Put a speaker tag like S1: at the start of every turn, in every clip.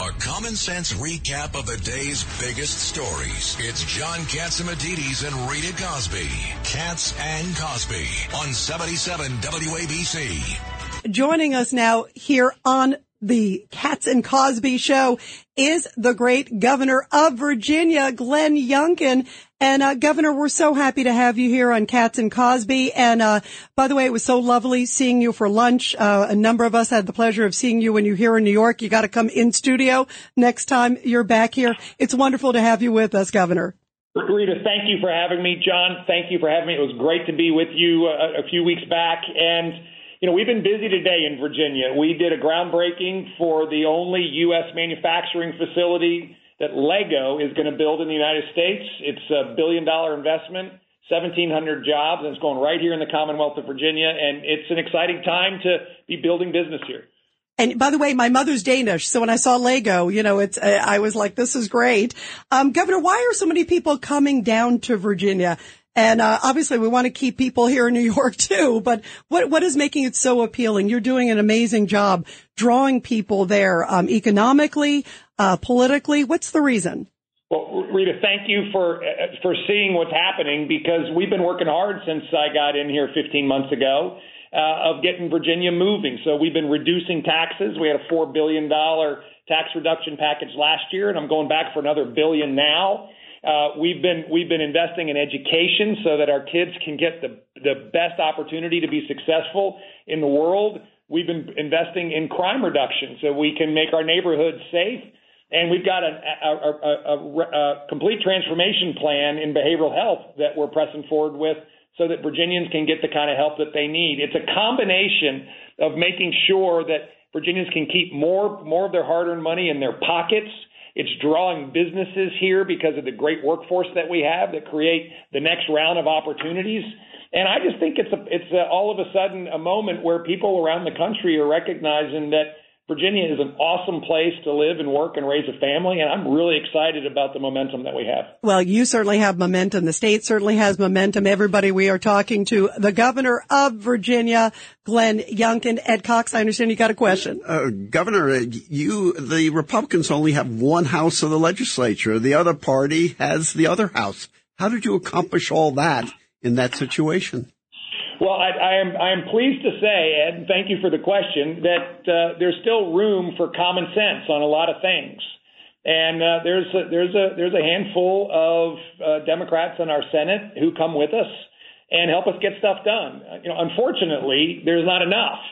S1: A common sense recap of the day's biggest stories. It's John Catsimatidis and Rita Cosby. Cats and Cosby on 77 WABC.
S2: Joining us now here on the Cats and Cosby show is the great governor of Virginia, Glenn Youngkin. And uh, Governor, we're so happy to have you here on Cats and Cosby. And uh, by the way, it was so lovely seeing you for lunch. Uh, a number of us had the pleasure of seeing you when you're here in New York. You got to come in studio next time you're back here. It's wonderful to have you with us, Governor.
S3: Rita, thank you for having me. John, thank you for having me. It was great to be with you a, uh, a few weeks back. And you know, we've been busy today in Virginia. We did a groundbreaking for the only U.S. manufacturing facility that Lego is going to build in the United States. It's a billion dollar investment, 1,700 jobs, and it's going right here in the Commonwealth of Virginia. And it's an exciting time to be building business here.
S2: And by the way, my mother's Danish, so when I saw Lego, you know, it's I was like, "This is great." Um, Governor, why are so many people coming down to Virginia? And uh, obviously, we want to keep people here in New York too. But what what is making it so appealing? You're doing an amazing job drawing people there um, economically, uh, politically. What's the reason?
S3: Well, Rita, thank you for uh, for seeing what's happening because we've been working hard since I got in here 15 months ago uh, of getting Virginia moving. So we've been reducing taxes. We had a four billion dollar tax reduction package last year, and I'm going back for another billion now. Uh, we've been we've been investing in education so that our kids can get the the best opportunity to be successful in the world. We've been investing in crime reduction so we can make our neighborhoods safe. And we've got a, a, a, a complete transformation plan in behavioral health that we're pressing forward with so that Virginians can get the kind of help that they need. It's a combination of making sure that Virginians can keep more more of their hard-earned money in their pockets it's drawing businesses here because of the great workforce that we have that create the next round of opportunities. And I just think it's a, it's a, all of a sudden a moment where people around the country are recognizing that Virginia is an awesome place to live and work and raise a family, and I'm really excited about the momentum that we have.
S2: Well, you certainly have momentum. The state certainly has momentum. Everybody we are talking to, the governor of Virginia, Glenn Youngkin. Ed Cox, I understand you got a question.
S4: Uh, governor, uh, you, the Republicans only have one house of the legislature. The other party has the other house. How did you accomplish all that in that situation?
S3: Well, I, I am I am pleased to say, and thank you for the question, that uh, there's still room for common sense on a lot of things, and uh, there's a, there's a there's a handful of uh, Democrats in our Senate who come with us and help us get stuff done. You know, unfortunately, there's not enough.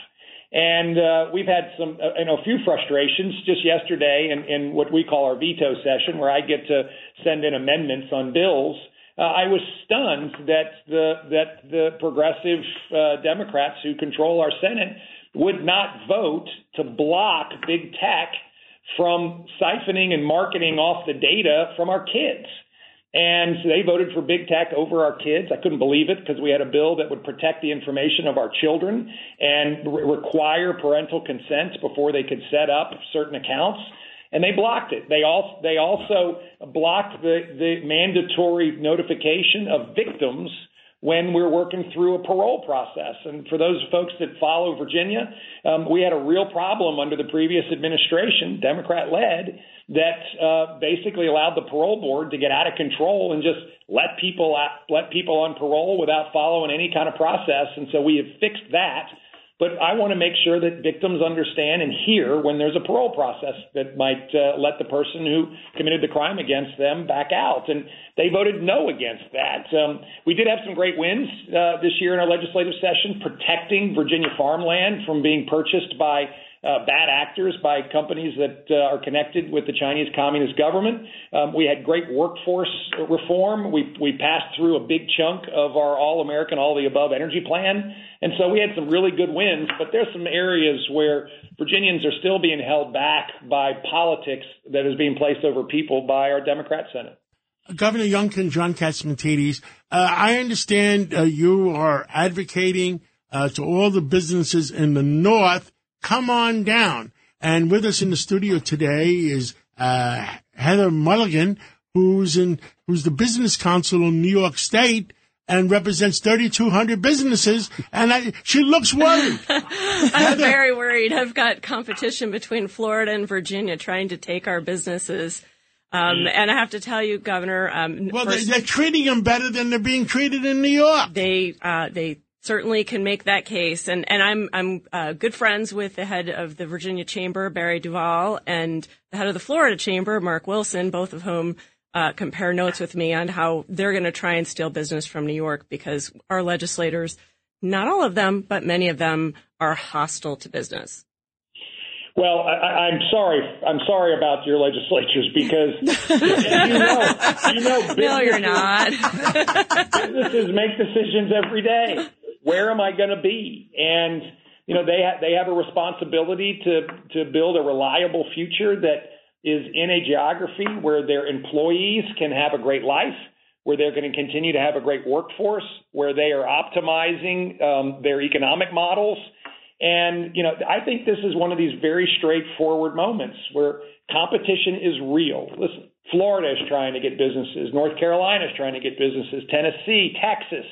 S3: And uh, we've had some, uh, you know, a few frustrations just yesterday in, in what we call our veto session, where I get to send in amendments on bills uh, I was stunned that the that the progressive uh, Democrats who control our Senate would not vote to block big tech from siphoning and marketing off the data from our kids. And so they voted for big tech over our kids. I couldn't believe it because we had a bill that would protect the information of our children and re- require parental consent before they could set up certain accounts and they blocked it. They also they also blocked the, the mandatory notification of victims when we're working through a parole process. And for those folks that follow Virginia, um, we had a real problem under the previous administration, Democrat led, that uh, basically allowed the parole board to get out of control and just let people out, let people on parole without following any kind of process. And so we have fixed that. But I want to make sure that victims understand and hear when there's a parole process that might uh, let the person who committed the crime against them back out. And they voted no against that. Um, we did have some great wins uh, this year in our legislative session, protecting Virginia farmland from being purchased by uh, bad actors by companies that uh, are connected with the Chinese Communist government. Um, we had great workforce reform. We we passed through a big chunk of our all American, all the above energy plan, and so we had some really good wins. But there's some areas where Virginians are still being held back by politics that is being placed over people by our Democrat Senate.
S5: Governor Youngkin, John Catsimatidis, uh, I understand uh, you are advocating uh, to all the businesses in the North, come on down. And with us in the studio today is uh, Heather Mulligan, who's in who's the business council in New York State and represents 3,200 businesses. And I, she looks worried.
S6: I'm very worried. I've got competition between Florida and Virginia trying to take our businesses. Um, and I have to tell you, Governor. Um,
S5: well, first, they're treating them better than they're being treated in New York.
S6: They uh, they certainly can make that case. And and I'm I'm uh, good friends with the head of the Virginia Chamber, Barry DuVal, and the head of the Florida Chamber, Mark Wilson, both of whom uh, compare notes with me on how they're going to try and steal business from New York because our legislators, not all of them, but many of them, are hostile to business.
S3: Well, I, I'm sorry. I'm sorry about your legislatures because you know, you know,
S6: no, you're not.
S3: businesses make decisions every day where am I going to be? And you know they ha- they have a responsibility to to build a reliable future that is in a geography where their employees can have a great life, where they're going to continue to have a great workforce, where they are optimizing um, their economic models. And you know, I think this is one of these very straightforward moments where competition is real. Listen, Florida is trying to get businesses, North Carolina is trying to get businesses, Tennessee, Texas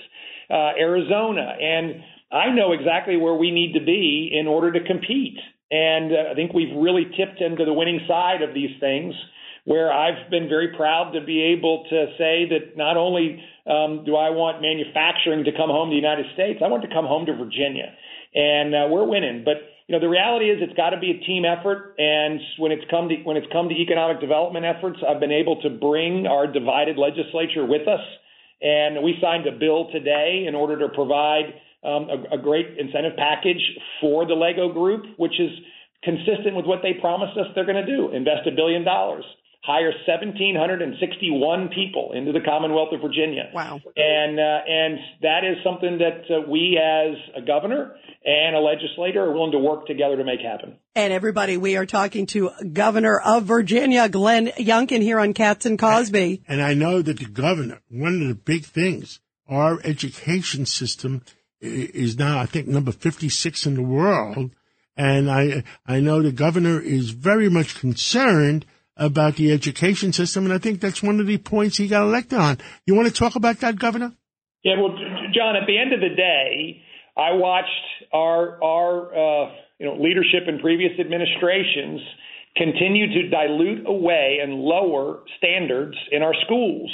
S3: uh, Arizona, and I know exactly where we need to be in order to compete. And uh, I think we've really tipped into the winning side of these things, where I've been very proud to be able to say that not only um, do I want manufacturing to come home to the United States, I want to come home to Virginia, and uh, we're winning. But you know, the reality is it's got to be a team effort. And when it's come to when it's come to economic development efforts, I've been able to bring our divided legislature with us. And we signed a bill today in order to provide um, a, a great incentive package for the Lego Group, which is consistent with what they promised us they're going to do invest a billion dollars hire 1,761 people into the Commonwealth of Virginia.
S2: Wow.
S3: And, uh, and that is something that uh, we as a governor and a legislator are willing to work together to make happen.
S2: And everybody, we are talking to Governor of Virginia, Glenn Youngkin here on Cats and Cosby.
S5: And I know that the governor, one of the big things, our education system is now, I think, number 56 in the world. And I, I know the governor is very much concerned about the education system, and I think that's one of the points he got elected on. You want to talk about that, Governor?
S3: Yeah, well, John, at the end of the day, I watched our our uh, you know leadership in previous administrations continue to dilute away and lower standards in our schools,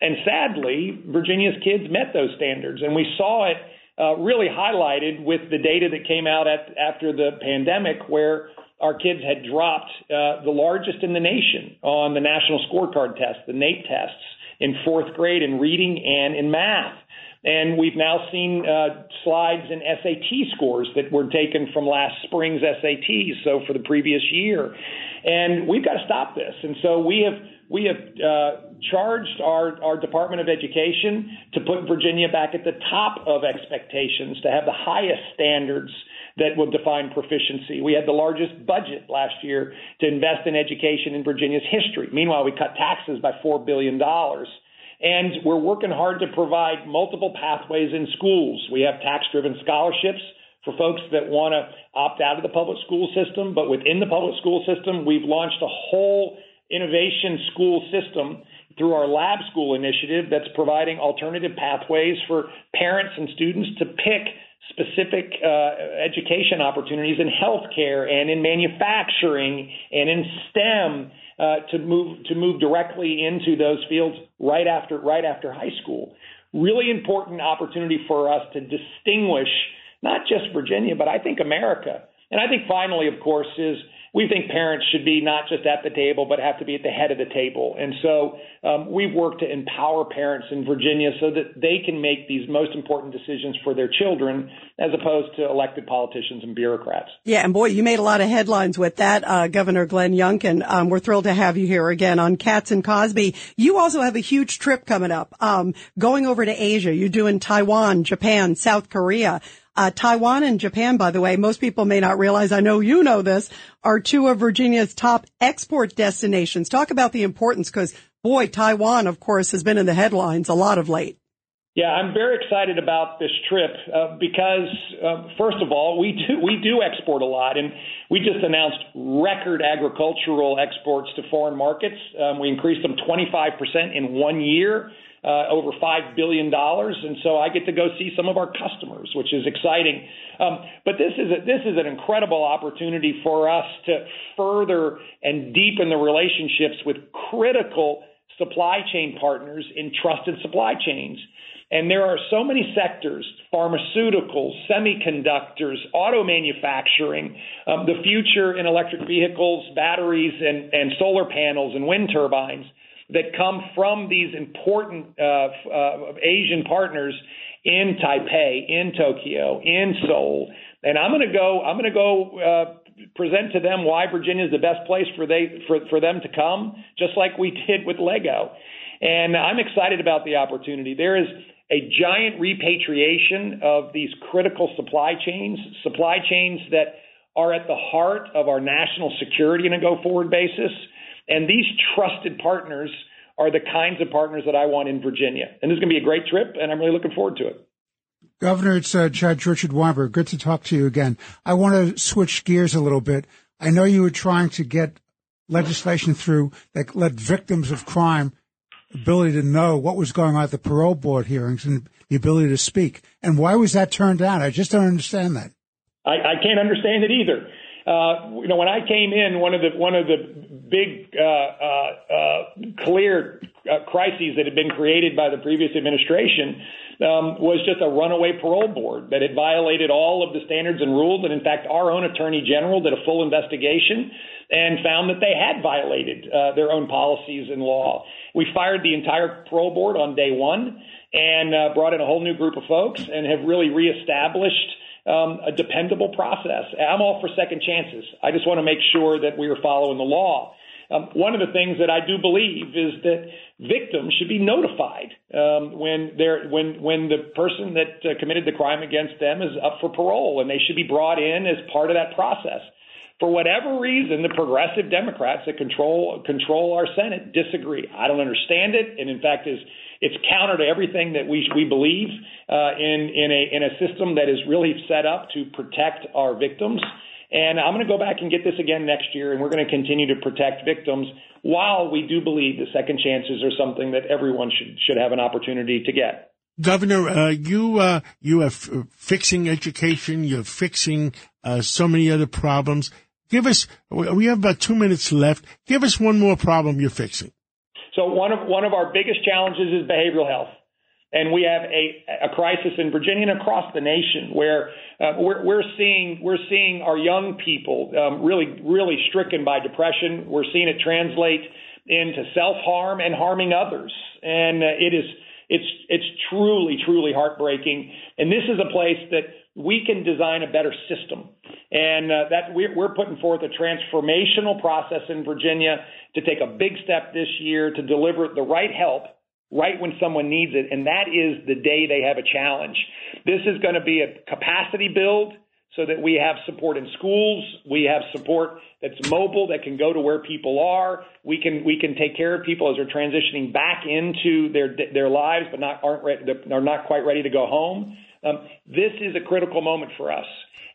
S3: and sadly, Virginia's kids met those standards, and we saw it uh, really highlighted with the data that came out at, after the pandemic, where our kids had dropped uh, the largest in the nation on the national scorecard test, the NAEP tests, in fourth grade in reading and in math. And we've now seen uh, slides in SAT scores that were taken from last spring's SATs, so for the previous year. And we've got to stop this. And so we have we have uh, charged our, our Department of Education to put Virginia back at the top of expectations, to have the highest standards that would define proficiency. We had the largest budget last year to invest in education in Virginia's history. Meanwhile, we cut taxes by $4 billion. And we're working hard to provide multiple pathways in schools. We have tax driven scholarships for folks that want to opt out of the public school system. But within the public school system, we've launched a whole innovation school system through our lab school initiative that's providing alternative pathways for parents and students to pick specific uh, education opportunities in healthcare and in manufacturing and in STEM uh, to move to move directly into those fields right after right after high school. Really important opportunity for us to distinguish not just Virginia, but I think America And I think finally, of course, is we think parents should be not just at the table, but have to be at the head of the table. And so um, we've worked to empower parents in Virginia so that they can make these most important decisions for their children as opposed to elected politicians and bureaucrats.
S2: Yeah, and boy, you made a lot of headlines with that, uh, Governor Glenn Youngkin. Um, we're thrilled to have you here again on Cats and Cosby. You also have a huge trip coming up, um, going over to Asia. You're doing Taiwan, Japan, South Korea. Uh, Taiwan and Japan, by the way, most people may not realize, I know you know this, are two of Virginia's top export destinations. Talk about the importance because boy, Taiwan, of course, has been in the headlines a lot of late.
S3: Yeah, I'm very excited about this trip uh, because, uh, first of all, we do we do export a lot, and we just announced record agricultural exports to foreign markets. Um, we increased them 25 percent in one year uh, over $5 billion. And so I get to go see some of our customers, which is exciting. Um, but this is, a, this is an incredible opportunity for us to further and deepen the relationships with critical supply chain partners in trusted supply chains. And there are so many sectors pharmaceuticals, semiconductors, auto manufacturing, um, the future in electric vehicles, batteries, and, and solar panels and wind turbines that come from these important uh, uh, Asian partners in Taipei, in Tokyo, in Seoul. And I'm going to go. I'm going to go uh, present to them why Virginia is the best place for they for for them to come, just like we did with Lego. And I'm excited about the opportunity. There is a giant repatriation of these critical supply chains, supply chains that are at the heart of our national security on a go forward basis. And these trusted partners are the kinds of partners that I want in Virginia. And this is going to be a great trip, and I'm really looking forward to it.
S7: Governor, it's uh, Judge Richard Weinberg. Good to talk to you again. I want to switch gears a little bit. I know you were trying to get legislation through that let victims of crime the ability to know what was going on at the parole board hearings and the ability to speak. And why was that turned down? I just don't understand that.
S3: I, I can't understand it either. Uh, you know, when I came in, one of the one of the big uh, uh, uh, clear uh, crises that had been created by the previous administration um, was just a runaway parole board that had violated all of the standards and rules. And in fact, our own attorney general did a full investigation and found that they had violated uh, their own policies and law. We fired the entire parole board on day one and brought in a whole new group of folks and have really reestablished um, a dependable process. I'm all for second chances. I just want to make sure that we are following the law. Um, one of the things that I do believe is that victims should be notified um, when they're when when the person that uh, committed the crime against them is up for parole, and they should be brought in as part of that process. For whatever reason, the progressive Democrats that control control our Senate disagree. I don't understand it, and in fact, is it's counter to everything that we we believe uh, in in a in a system that is really set up to protect our victims. And I'm going to go back and get this again next year, and we're going to continue to protect victims while we do believe that second chances are something that everyone should should have an opportunity to get.
S5: Governor, uh, you uh, you are f- fixing education. You're fixing uh, so many other problems. Give us. We have about two minutes left. Give us one more problem you're fixing.
S3: So one of one of our biggest challenges is behavioral health. And we have a, a crisis in Virginia and across the nation where uh, we're, we're seeing we're seeing our young people um, really really stricken by depression. We're seeing it translate into self harm and harming others, and uh, it is it's it's truly truly heartbreaking. And this is a place that we can design a better system. And uh, that we're, we're putting forth a transformational process in Virginia to take a big step this year to deliver the right help right when someone needs it. And that is the day they have a challenge. This is going to be a capacity build so that we have support in schools, we have support that's mobile that can go to where people are. We can we can take care of people as they're transitioning back into their their lives, but not aren't ready, are not quite ready to go home. Um, this is a critical moment for us.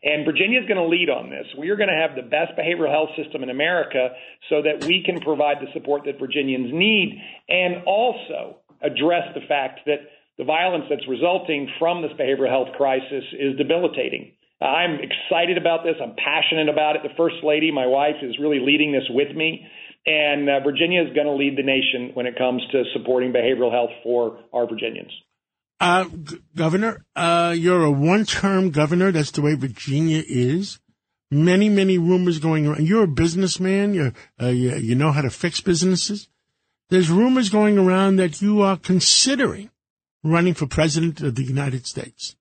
S3: And Virginia is going to lead on this. We are going to have the best behavioral health system in America so that we can provide the support that Virginians need and also address the fact that the violence that's resulting from this behavioral health crisis is debilitating. I'm excited about this. I'm passionate about it. The First Lady, my wife, is really leading this with me. And uh, Virginia is going to lead the nation when it comes to supporting behavioral health for our Virginians.
S5: Uh, G- governor, uh, you're a one-term governor. That's the way Virginia is. many, many rumors going around. You're a businessman. You're, uh, you, you know how to fix businesses. There's rumors going around that you are considering running for president of the United States.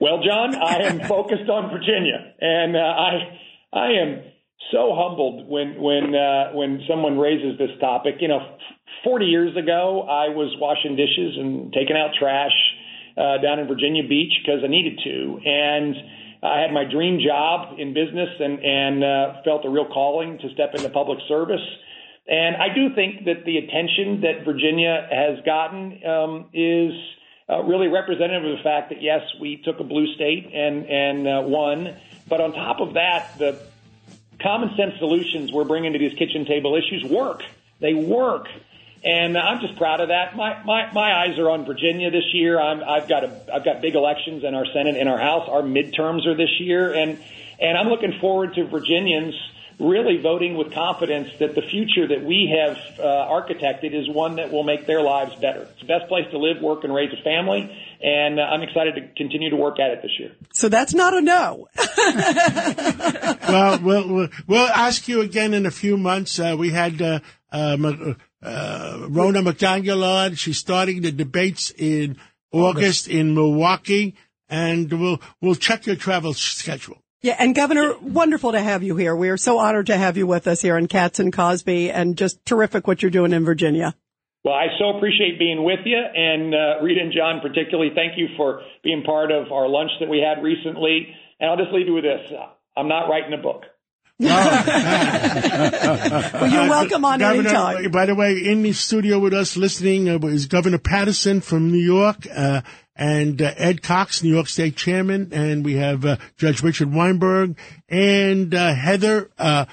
S3: Well, John, I am focused on Virginia, and uh, I I am so humbled when when uh, when someone raises this topic. You know, 40 years ago, I was washing dishes and taking out trash uh, down in Virginia Beach because I needed to, and I had my dream job in business and and uh, felt a real calling to step into public service. And I do think that the attention that Virginia has gotten um, is uh, really representative of the fact that yes, we took a blue state and and uh, won, but on top of that, the common sense solutions we're bringing to these kitchen table issues work. They work. And I'm just proud of that. My, my, my eyes are on Virginia this year. I'm, I've got a, I've got big elections in our Senate and our House. Our midterms are this year. And, and I'm looking forward to Virginians really voting with confidence that the future that we have uh, architected is one that will make their lives better. It's the best place to live, work, and raise a family, and uh, I'm excited to continue to work at it this year.
S2: So that's not a no.
S5: well, we'll, we'll ask you again in a few months. Uh, we had uh, uh, Ronna McDaniel. She's starting the debates in August in Milwaukee, and we'll we'll check your travel schedule.
S2: Yeah, and Governor, wonderful to have you here. We are so honored to have you with us here in Cats and Cosby, and just terrific what you're doing in Virginia.
S3: Well, I so appreciate being with you, and uh, Rita and John particularly. Thank you for being part of our lunch that we had recently. And I'll just leave you with this: I'm not writing a book.
S2: well, you're welcome on
S5: Governor,
S2: anytime.
S5: By the way, in the studio with us listening uh, is Governor Paterson from New York. Uh, and uh, Ed Cox, New York State Chairman, and we have uh, Judge Richard Weinberg and uh, Heather uh,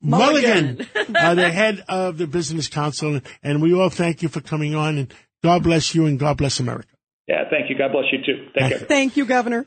S5: Mulligan,
S6: Mulligan.
S5: uh, the head of the Business Council. And we all thank you for coming on, and God bless you, and God bless America.
S3: Yeah, thank you. God bless you too. Thank you.
S2: Thank you, Governor.